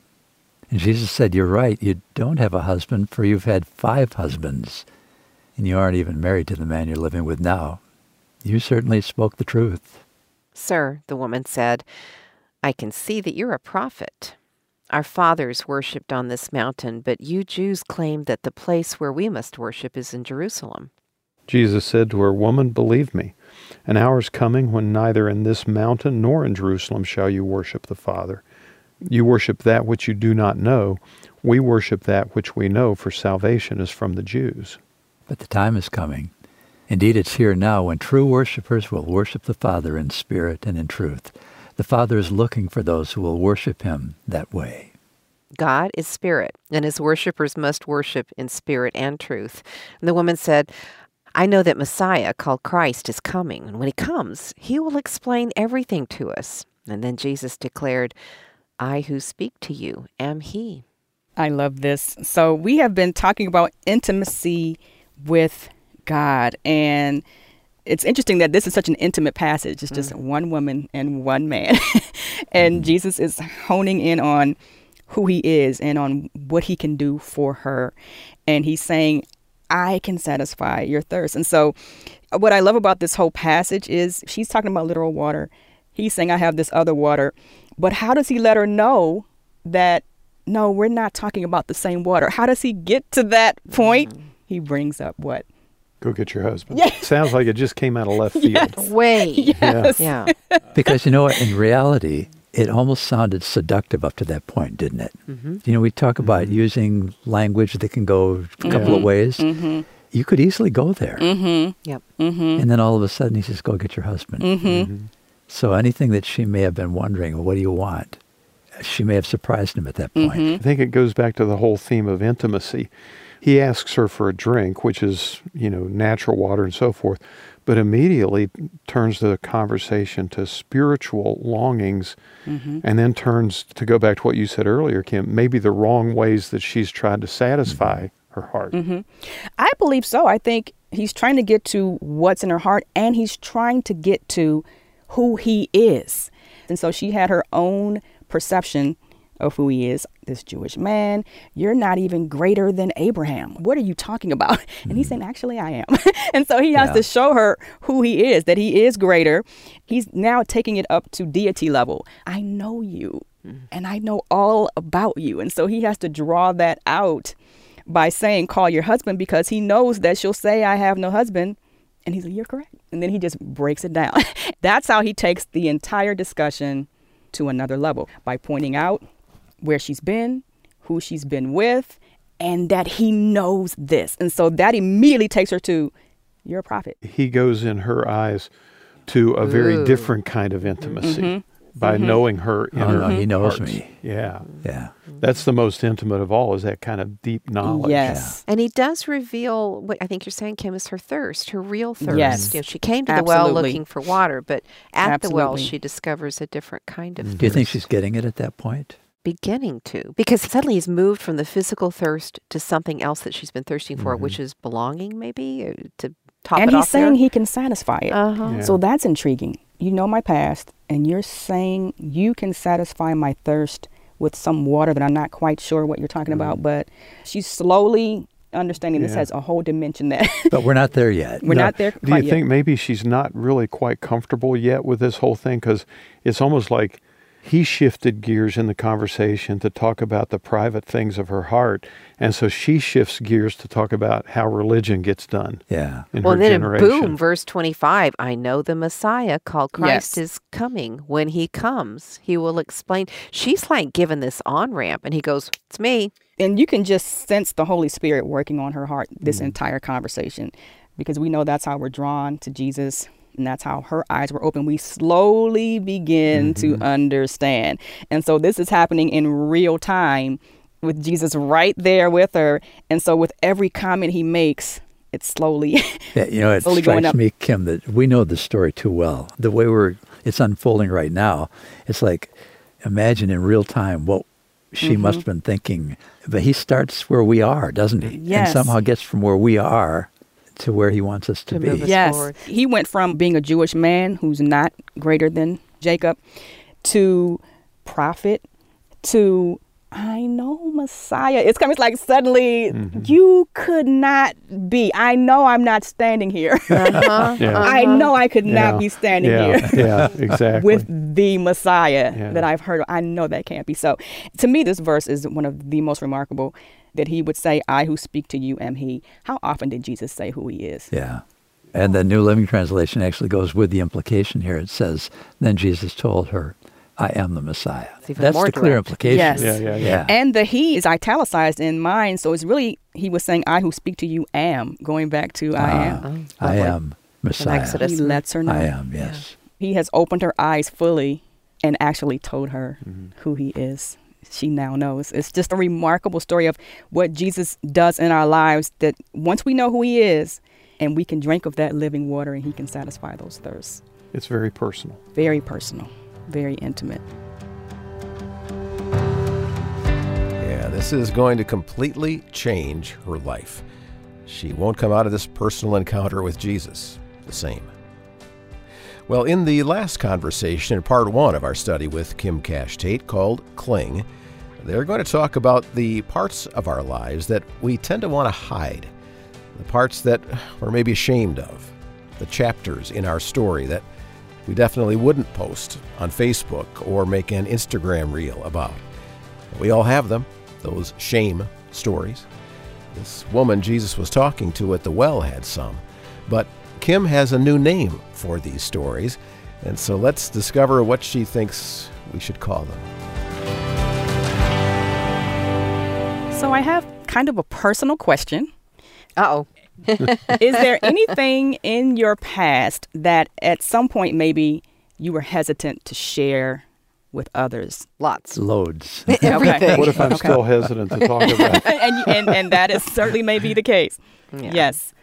And Jesus said, You're right. You don't have a husband, for you've had five husbands, and you aren't even married to the man you're living with now. You certainly spoke the truth. Sir, the woman said, I can see that you're a prophet. Our fathers worshipped on this mountain, but you Jews claim that the place where we must worship is in Jerusalem. Jesus said to her, Woman, believe me, an hour is coming when neither in this mountain nor in Jerusalem shall you worship the Father. You worship that which you do not know. We worship that which we know, for salvation is from the Jews. But the time is coming. Indeed, it's here now when true worshippers will worship the Father in spirit and in truth. The Father is looking for those who will worship him that way. God is spirit, and his worshippers must worship in spirit and truth. And the woman said, I know that Messiah, called Christ, is coming, and when he comes, he will explain everything to us. And then Jesus declared, I who speak to you am he. I love this. So we have been talking about intimacy with God and it's interesting that this is such an intimate passage. It's just mm. one woman and one man. (laughs) and mm-hmm. Jesus is honing in on who he is and on what he can do for her. And he's saying, I can satisfy your thirst. And so, uh, what I love about this whole passage is she's talking about literal water. He's saying, I have this other water. But how does he let her know that, no, we're not talking about the same water? How does he get to that point? Mm-hmm. He brings up what? Go get your husband. Yeah. (laughs) Sounds like it just came out of left (laughs) field. Way. (laughs) Yes. Yeah. because you know what? In reality, it almost sounded seductive up to that point, didn't it? Mm-hmm. You know, we talk about mm-hmm. using language that can go a couple mm-hmm. of ways. Mm-hmm. You could easily go there. Mm-hmm. Yep. Mm-hmm. And then all of a sudden he says, go get your husband. So anything that she may have been wondering, what do you want? She may have surprised him at that point. I think it goes back to the whole theme of intimacy. He asks her for a drink, which is, you know, natural water and so forth, but immediately turns the conversation to spiritual longings mm-hmm. and then turns to go back to what you said earlier, Kim, maybe the wrong ways that she's tried to satisfy mm-hmm. her heart. Mm-hmm. I believe so. I think he's trying to get to what's in her heart and he's trying to get to who he is. And so she had her own perception of who he is, this Jewish man. You're not even greater than Abraham. What are you talking about? (laughs) Mm-hmm. And he's saying, Actually, I am. (laughs) and so he has yeah. to show her who he is, that he is greater. He's now taking it up to deity level. I know you, mm-hmm. and I know all about you. And so he has to draw that out by saying, Call your husband, because he knows that she'll say, I have no husband. And he's like, You're correct. And then he just breaks it down. (laughs) That's how he takes the entire discussion to another level by pointing out where she's been, who she's been with, and that he knows this. And so that immediately takes her to, You're a prophet. He goes in her eyes to a very Ooh. different kind of intimacy. Mm-hmm by mm-hmm. knowing her oh, inner oh, no, he knows parts. me. Yeah. Yeah. That's the most intimate of all is that kind of deep knowledge. Yes. Yeah. And he does reveal what I think you're saying, Kim, is her thirst, her real thirst. Yes. You know, she came to the well looking for water, but at Absolutely. the well she discovers a different kind of mm-hmm. Do you think she's getting it at that point? Beginning to. Because suddenly he's moved from the physical thirst to something else that she's been thirsting for, mm-hmm. which is belonging, maybe, uh, to top and it he's saying there. he can satisfy it. Uh-huh. Yeah. So that's intriguing. You know my past, and you're saying you can satisfy my thirst with some water that I'm not quite sure what you're talking mm about, but she's slowly understanding yeah. this has a whole dimension that. (laughs) but we're not there yet. We're not there. Do you yet. think maybe she's not really quite comfortable yet with this whole thing? Because it's almost like he shifted gears in the conversation to talk about the private things of her heart. And so she shifts gears to talk about how religion gets done. Yeah. well, then generation. boom, verse 25 I know the Messiah called Christ yes. is coming. When he comes, he will explain. She's like given this on ramp, and he goes, It's me. And you can just sense the Holy Spirit working on her heart this mm. entire conversation because we know that's how we're drawn to Jesus and that's how her eyes were open. We slowly begin mm-hmm. to understand. And so this is happening in real time with Jesus right there with her. And so with every comment he makes, it's slowly (laughs) yeah, you know it strikes me kim that we know the story too well the way we're it's unfolding right now it's like imagine in real time what she mm-hmm. must have been thinking but he starts where we are doesn't he yes. and somehow gets from where we are to where he wants us to, to be. Yes. Forward. He went from being a Jewish man who's not greater than Jacob to prophet to I know Messiah. It's coming It's like suddenly mm-hmm. you could not be. I know I'm not standing here. (laughs) Uh-huh, (laughs) yeah. I know I could not yeah. be standing yeah. here. (laughs) yeah, exactly. With the Messiah that I've heard. Of. I know that can't be so. To me, this verse is one of the most remarkable that he would say, I who speak to you am he. How often did Jesus say who he is? Yeah. And the New Living Translation actually goes with the implication here. It says, Then Jesus told her, I am the Messiah. That's the clear implication. Yes. Yeah, yeah, yeah. And the he is italicized in mine. So it's really, he was saying, I who speak to you am, going back to I ah, am. I am Messiah. Exodus. He lets her know. I am, yes. Yeah. He has opened her eyes fully and actually told her mm-hmm. who he is she now knows. It's just a remarkable story of what Jesus does in our lives that once we know who he is and we can drink of that living water and he can satisfy those thirsts. It's very personal. Very personal, very intimate. Yeah, this is going to completely change her life. She won't come out of this personal encounter with Jesus the same. Well, in the last conversation in part one of our study with Kim Cash Tate called Cling, They're going to talk about the parts of our lives that we tend to want to hide, the parts that we're maybe ashamed of, the chapters in our story that we definitely wouldn't post on Facebook or make an Instagram reel about. We all have them, those shame stories. This woman Jesus was talking to at the well had some. But Kim has a new name for these stories, and so let's discover what she thinks we should call them. So I have kind of a personal question. Uh oh. (laughs) Is there anything in your past that at some point maybe you were hesitant to share with others? Lots. Loads. (laughs) Everything. What if I'm still hesitant to talk about? (laughs) and, and and that is certainly may be the case. Yeah. Yes.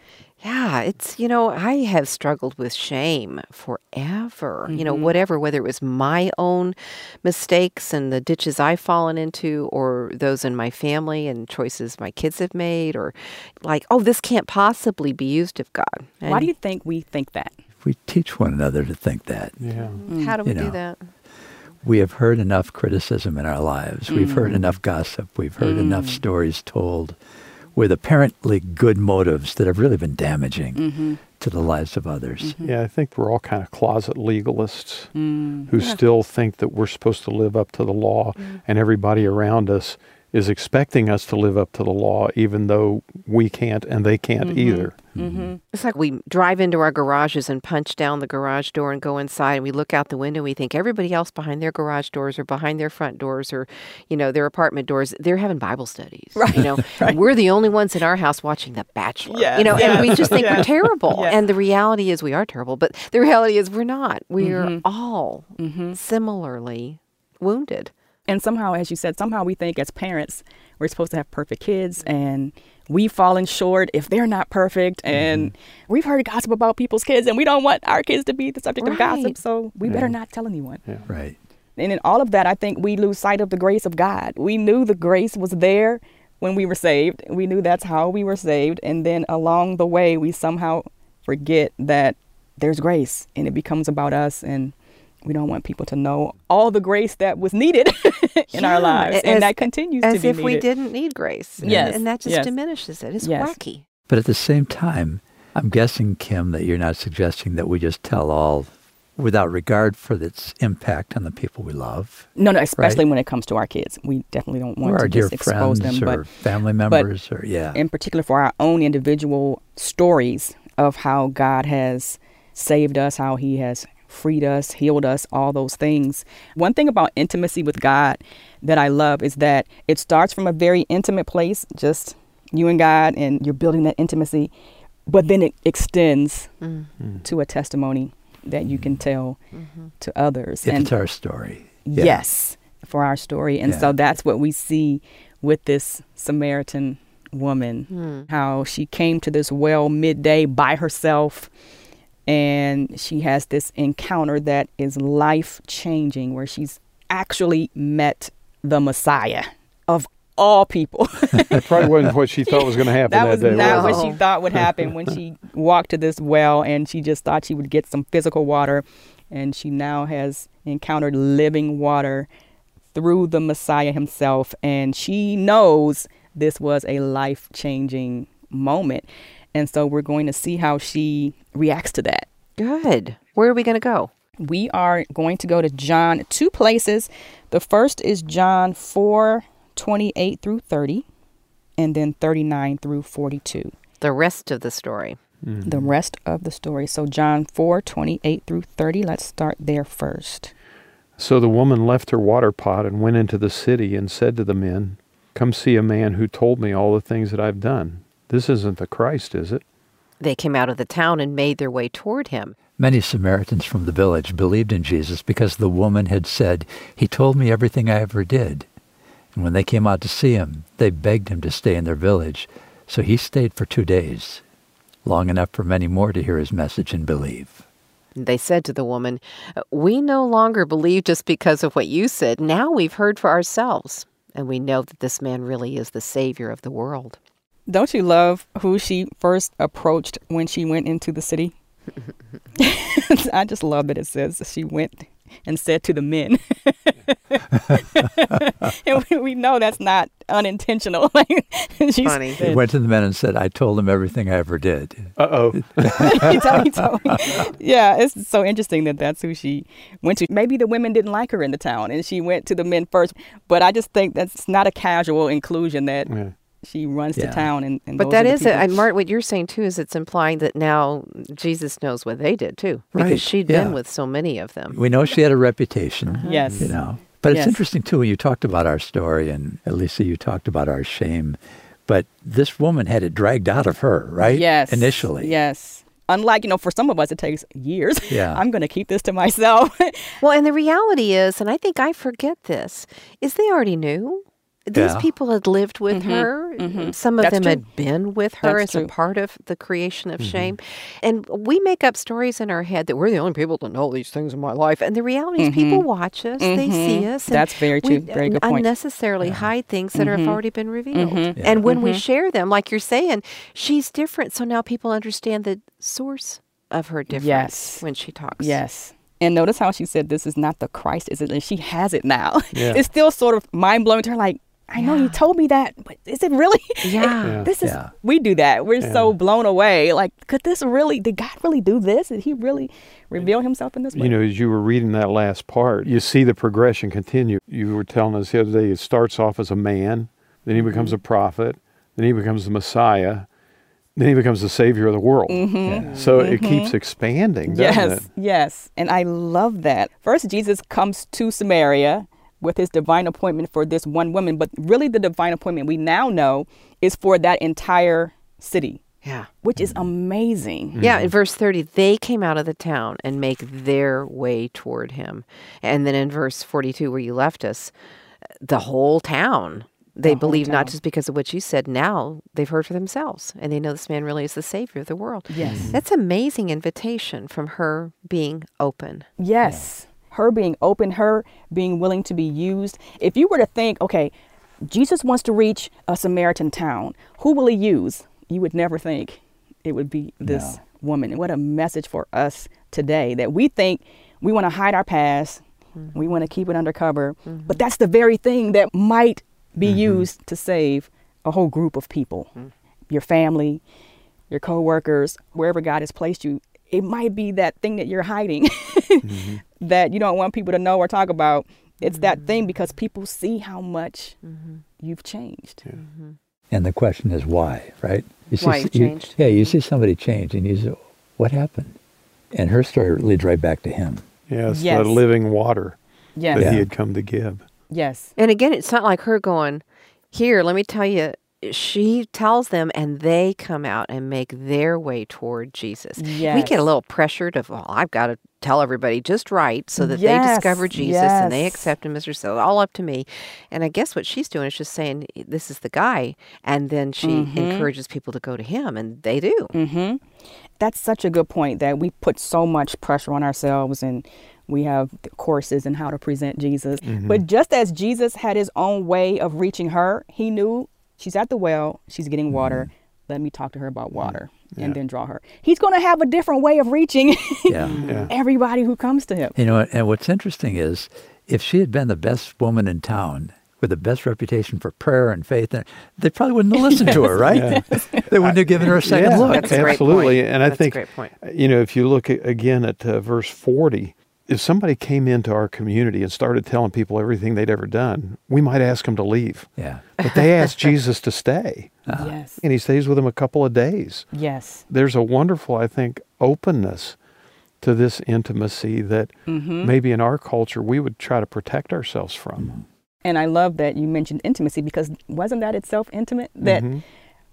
Yeah, it's, you know, I have struggled with shame forever. You know, mm-hmm. whatever, whether it was my own mistakes and the ditches I've fallen into, or those in my family and choices my kids have made, or like, oh, this can't possibly be used of God. Why do you think we think that? we teach one another to think that. Yeah. Mm. How do we you do that? We have heard enough criticism in our lives. We've heard Mm. enough gossip. We've heard enough mm. stories told with apparently good motives that have really been damaging Mm-hmm. to the lives of others. Yeah, I think we're all kind of closet legalists Mm. who still think that we're supposed to live up to the law and everybody around us is expecting us to live up to the law even though we can't and they can't mm-hmm. either. Mm-hmm. It's like we drive into our garages and punch down the garage door and go inside and we look out the window and we think everybody else behind their garage doors or behind their front doors or, you know, their apartment doors, they're having Bible studies. Right. You know, (laughs) we're the only ones in our house watching The Bachelor. Yes, you know, and we just think we're terrible. yes. And the reality is we are terrible, but the reality is we're not. We're mm-hmm. all similarly wounded. And somehow, as you said, somehow we think as parents we're supposed to have perfect kids, and we've fallen short if they're not perfect. Mm-hmm. And we've heard gossip about people's kids, and we don't want our kids to be the subject of gossip, so we better not tell anyone. Right. And in all of that, I think we lose sight of the grace of God. We knew the grace was there when we were saved. We knew that's how we were saved. And then along the way, we somehow forget that there's grace and it becomes about us. And we don't want people to know all the grace that was needed (laughs) in Yeah, our lives. as- and that continues to As be if we didn't need grace. And- Yes, And that just yes. diminishes it. It's Yes. wacky. But at the same time, I'm guessing, Kim, that you're not suggesting that we just tell all without regard for its impact on the people we love, No, no, especially Right. when it comes to our kids. We definitely don't want or to our dear just expose friends them. or But family members, or yeah. in particular for our own individual stories of how God has saved us, how He has freed us, healed us, all those things. One thing about intimacy with God that I love is that it starts from a very intimate place, just you and God, and you're building that intimacy, but then it extends mm. to a testimony that you can tell mm-hmm. to others. if and it's our story. Yeah. Yes, for our story. And so that's what we see with this Samaritan woman, hmm. how she came to this well midday by herself. And she has this encounter that is life changing, where she's actually met the Messiah of all people. (laughs) That probably wasn't what she thought was going (laughs) to happen that that, was day. not was what she thought would happen when she (laughs) walked to this well and she just thought she would get some physical water and she now has encountered living water through the Messiah himself and she knows this was a life-changing moment and so we're going to see how she reacts to that Good. Where are we going to go? we are going to go to John two places. The first is John 4 28 through 30, and then 39 through 42. The rest of the story. Mm-hmm. The rest of the story. So, John 4 28 through 30. Let's start there first. So the woman left her water pot and went into the city and said to the men, Come see a man who told me all the things that I've done. This isn't the Christ, is it? They came out of the town and made their way toward him. Many Samaritans from the village believed in Jesus because the woman had said, He told me everything I ever did. And when they came out to see him, they begged him to stay in their village. So he stayed for two days, long enough for many more to hear his message and believe. They said to the woman, We no longer believe just because of what you said. Now we've heard for ourselves, and we know that this man really is the Savior of the world. Don't you love who she first approached when she went into the city? (laughs) I just love that it says she went and said to the men. (laughs) and we, we know that's not unintentional. (laughs) Like, Funny. He went to the men and said, I told them everything I ever did. Uh oh. he told, he told. Yeah, it's so interesting that that's who she went to. Maybe the women didn't like her in the town, and she went to the men first. But I just think that's not a casual inclusion that Yeah. She runs Yeah. to town. And, and But those that are the is it. And Mart, what you're saying too is it's implying that now Jesus knows what they did too, because Right, she'd yeah. been with so many of them. We know she had a reputation. Uh-huh. Yes. You know. But it's Yes. interesting too when you talked about our story and Elisa, you talked about our shame. But this woman had it dragged out of her, right? Yes. Initially. Yes. Unlike, you know, for some of us, it takes years. (laughs) Yeah. I'm going to keep this to myself. (laughs) Well, and the reality is, and I think I forget this, is they already knew. These Yeah. people had lived with mm-hmm. her. Mm-hmm. Some of That's them true. had been with her That's as a part of the creation of mm-hmm. shame. And we make up stories in our head that we're the only people to know these things in my life. And the reality is, people watch us, they see us. and That's very we true. Very good point. unnecessarily hide things that have already been revealed. And when we share them, like you're saying, she's different. So now people understand the source of her difference Yes. when she talks. Yes. And notice how she said, This is not the Christ, is it? And she has it now. Yeah. (laughs) It's still sort of mind blowing to her, like, I know you told me that, but is it really? (laughs) Yeah. Yeah. This is, Yeah. we do that. We're so blown away. Like, could this really, did God really do this? Did he really reveal himself in this way? You know, as you were reading that last part, you see the progression continue. You were telling us the other day it starts off as a man, then he becomes Mm-hmm. a prophet, then he becomes the Messiah, then he becomes the savior of the world. So it keeps expanding, doesn't Mm-hmm. yes, it? yes. And I love that. First, Jesus comes to Samaria with his divine appointment for this one woman, but really the divine appointment we now know is for that entire city, Yeah. which is amazing. Mm-hmm. Yeah, in verse 30, they came out of the town and make their way toward him. And then in verse 42, where you left us, the whole town, they whole believe not just because of what you said, now they've heard for themselves and they know this man really is the Savior of the world. Yes. That's amazing invitation from her being open. Yes. Her being open, her being willing to be used. If you were to think, okay, Jesus wants to reach a Samaritan town, who will he use? You would never think it would be this No. woman. And what a message for us today that we think we want to hide our past, mm-hmm. we want to keep it undercover, mm-hmm. but that's the very thing that might be mm-hmm. used to save a whole group of people. Mm. Your family, your coworkers, wherever God has placed you, it might be that thing that you're hiding (laughs) that you don't want people to know or talk about. It's that mm-hmm. thing because people see how much mm-hmm. you've changed. And the question is why, right? You Why you've you- changed. yeah, you see somebody change and you say, what happened? And her story leads right back to him. Yes, Yes. the living water Yes. that Yeah. he had come to give. Yes. And again, it's not like her going, Here, let me tell you. She tells them, and they come out and make their way toward Jesus. We get a little pressured of, well, I've got to tell everybody just right so that they discover Jesus and they accept him as their Savior. All up to me. And I guess what she's doing is just saying, This is the guy. And then she Mm-hmm. encourages people to go to him, and they do. Mm. That's such a good point that we put so much pressure on ourselves and we have courses in how to present Jesus. But just as Jesus had his own way of reaching her, he knew she's at the well, she's getting water. Let me talk to her about water and then draw her. He's going to have a different way of reaching Yeah. (laughs) Yeah. everybody who comes to him. You know, and what's interesting is if she had been the best woman in town with the best reputation for prayer and faith, then they probably wouldn't have (laughs) listened to her, right? (laughs) they wouldn't have given her a second yeah, look. That's a great absolutely. point. And I That's think, great point. you know, if you look at, again at uh, verse 40, if somebody came into our community and started telling people everything they'd ever done, we might ask them to leave. Yeah. But they (laughs) asked Jesus to stay, Yes. and he stays with them a couple of days. Yes. There's a wonderful, I think, openness to this intimacy that Mm-hmm. maybe in our culture we would try to protect ourselves from. And I love that you mentioned intimacy because wasn't that itself intimate? That Mhm.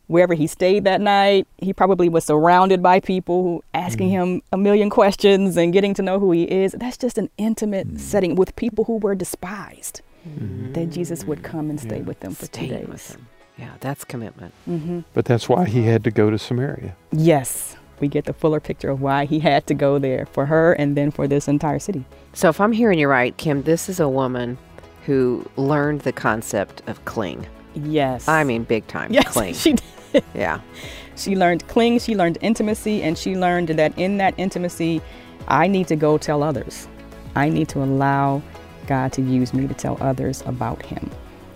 Wherever he stayed that night, he probably was surrounded by people who asking mm. him a million questions and getting to know who he is. That's just an intimate mm. setting with people who were despised. Mm-hmm. That Jesus would come and stay with them for two Staying days. Yeah, that's commitment. Mm-hmm. But that's why he had to go to Samaria. Yes, we get the fuller picture of why he had to go there for her and then for this entire city. So, if I'm hearing you right, Kim, this is a woman who learned the concept of cling. Yes. I mean, big time yes, (laughs) cling. she did. yeah. She learned cling, she learned intimacy, and she learned that in that intimacy, I need to go tell others. I need to allow God to use me to tell others about Him.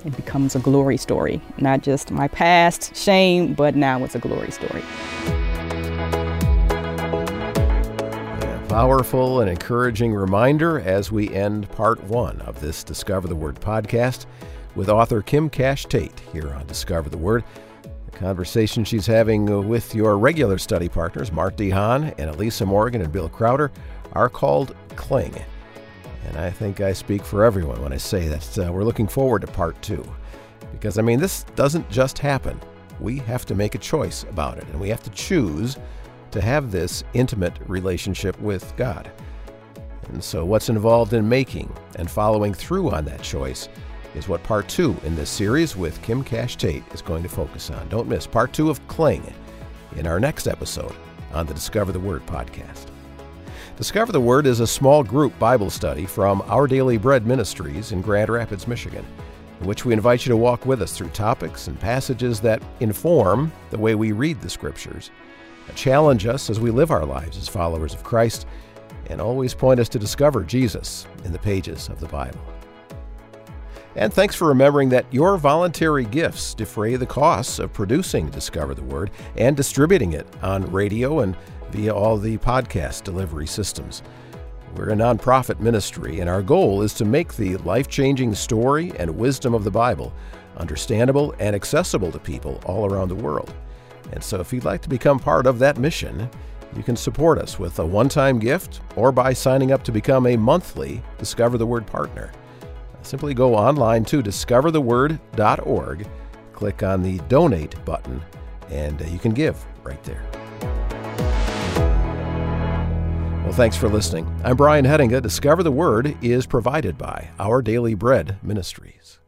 It becomes a glory story, not just my past shame, but now it's a glory story. powerful and encouraging reminder as we end part one of this Discover the Word podcast with author Kim Cash Tate here on Discover the Word. The conversation she's having with your regular study partners, Mart DeHaan and Elisa Morgan and Bill Crowder, are called Cling. And I think I speak for everyone when I say that uh, we're looking forward to part two. Because, I mean, this doesn't just happen. We have to make a choice about it, and we have to choose to have this intimate relationship with God. And so, what's involved in making and following through on that choice is what part two in this series with Kim Cash Tate is going to focus on. Don't miss part two of Cling in our next episode on the Discover the Word podcast. Discover the Word is a small group Bible study from Our Daily Bread Ministries in Grand Rapids, Michigan, in which we invite you to walk with us through topics and passages that inform the way we read the Scriptures challenge us as we live our lives as followers of Christ, and always point us to discover Jesus in the pages of the Bible. And thanks for remembering that your voluntary gifts defray the costs of producing Discover the Word and distributing it on radio and via all the podcast delivery systems. We're a nonprofit ministry, and our goal is to make the life changing story and wisdom of the Bible understandable and accessible to people all around the world. And so, if you'd like to become part of that mission, you can support us with a one time gift or by signing up to become a monthly Discover the Word partner. Simply go online to discovertheword.org, click on the donate button, and uh, you can give right there. Well, thanks for listening. I'm Brian Hedinga. Discover the Word is provided by Our Daily Bread Ministries.